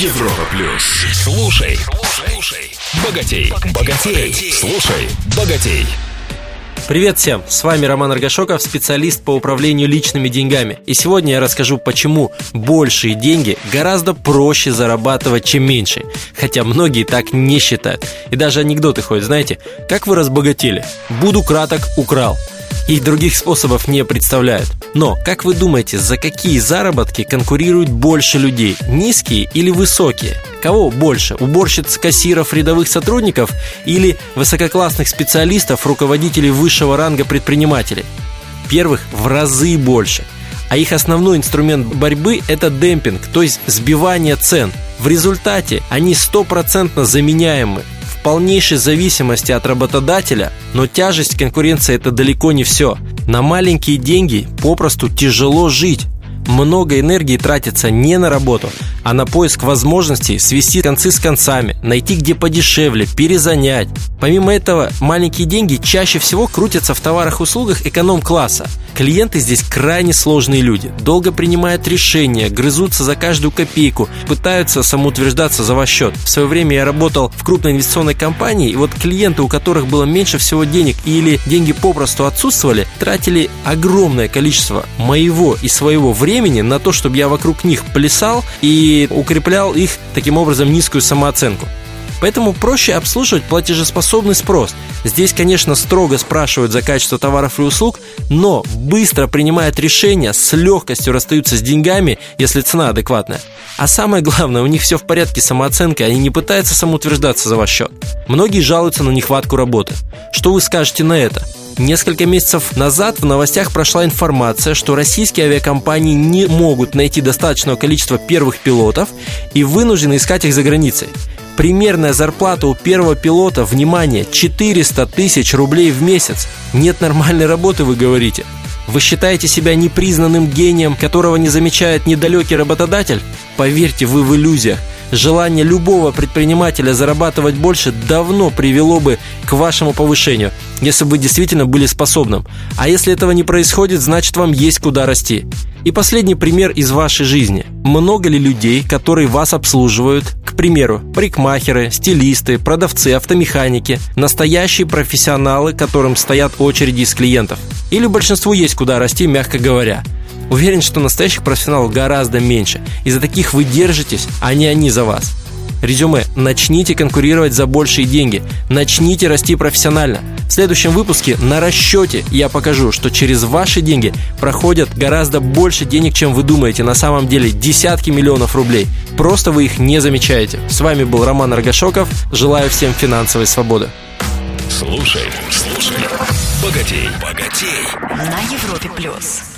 Европа плюс. Слушай, слушай, богатей, богатей, слушай, богатей. Привет всем! С вами Роман Аргашоков, специалист по управлению личными деньгами. И сегодня я расскажу, почему большие деньги гораздо проще зарабатывать, чем меньше. Хотя многие так не считают. И даже анекдоты ходят, знаете, как вы разбогатели? Буду краток, украл и других способов не представляют. Но, как вы думаете, за какие заработки конкурируют больше людей? Низкие или высокие? Кого больше? Уборщиц, кассиров, рядовых сотрудников или высококлассных специалистов, руководителей высшего ранга предпринимателей? Первых в разы больше. А их основной инструмент борьбы – это демпинг, то есть сбивание цен. В результате они стопроцентно заменяемы полнейшей зависимости от работодателя, но тяжесть конкуренции это далеко не все. На маленькие деньги попросту тяжело жить. Много энергии тратится не на работу, а на поиск возможностей свести концы с концами, найти где подешевле, перезанять. Помимо этого, маленькие деньги чаще всего крутятся в товарах и услугах эконом-класса. Клиенты здесь крайне сложные люди, долго принимают решения, грызутся за каждую копейку, пытаются самоутверждаться за ваш счет. В свое время я работал в крупной инвестиционной компании, и вот клиенты, у которых было меньше всего денег или деньги попросту отсутствовали, тратили огромное количество моего и своего времени на то, чтобы я вокруг них плясал и укреплял их таким образом низкую самооценку. Поэтому проще обслуживать платежеспособный спрос. Здесь, конечно, строго спрашивают за качество товаров и услуг, но быстро принимают решения, с легкостью расстаются с деньгами, если цена адекватная. А самое главное, у них все в порядке с они не пытаются самоутверждаться за ваш счет. Многие жалуются на нехватку работы. Что вы скажете на это? Несколько месяцев назад в новостях прошла информация, что российские авиакомпании не могут найти достаточного количества первых пилотов и вынуждены искать их за границей. Примерная зарплата у первого пилота, внимание, 400 тысяч рублей в месяц. Нет нормальной работы, вы говорите. Вы считаете себя непризнанным гением, которого не замечает недалекий работодатель? Поверьте, вы в иллюзиях. Желание любого предпринимателя зарабатывать больше давно привело бы к вашему повышению, если вы действительно были способным. А если этого не происходит, значит вам есть куда расти. И последний пример из вашей жизни. Много ли людей, которые вас обслуживают, к примеру, парикмахеры, стилисты, продавцы, автомеханики, настоящие профессионалы, которым стоят очереди из клиентов? Или большинству есть куда расти, мягко говоря? Уверен, что настоящих профессионалов гораздо меньше. И за таких вы держитесь, а не они за вас. Резюме. Начните конкурировать за большие деньги. Начните расти профессионально. В следующем выпуске на расчете я покажу, что через ваши деньги проходят гораздо больше денег, чем вы думаете. На самом деле десятки миллионов рублей. Просто вы их не замечаете. С вами был Роман Аргашоков. Желаю всем финансовой свободы. Слушай, слушай, богатей, богатей. На Европе плюс.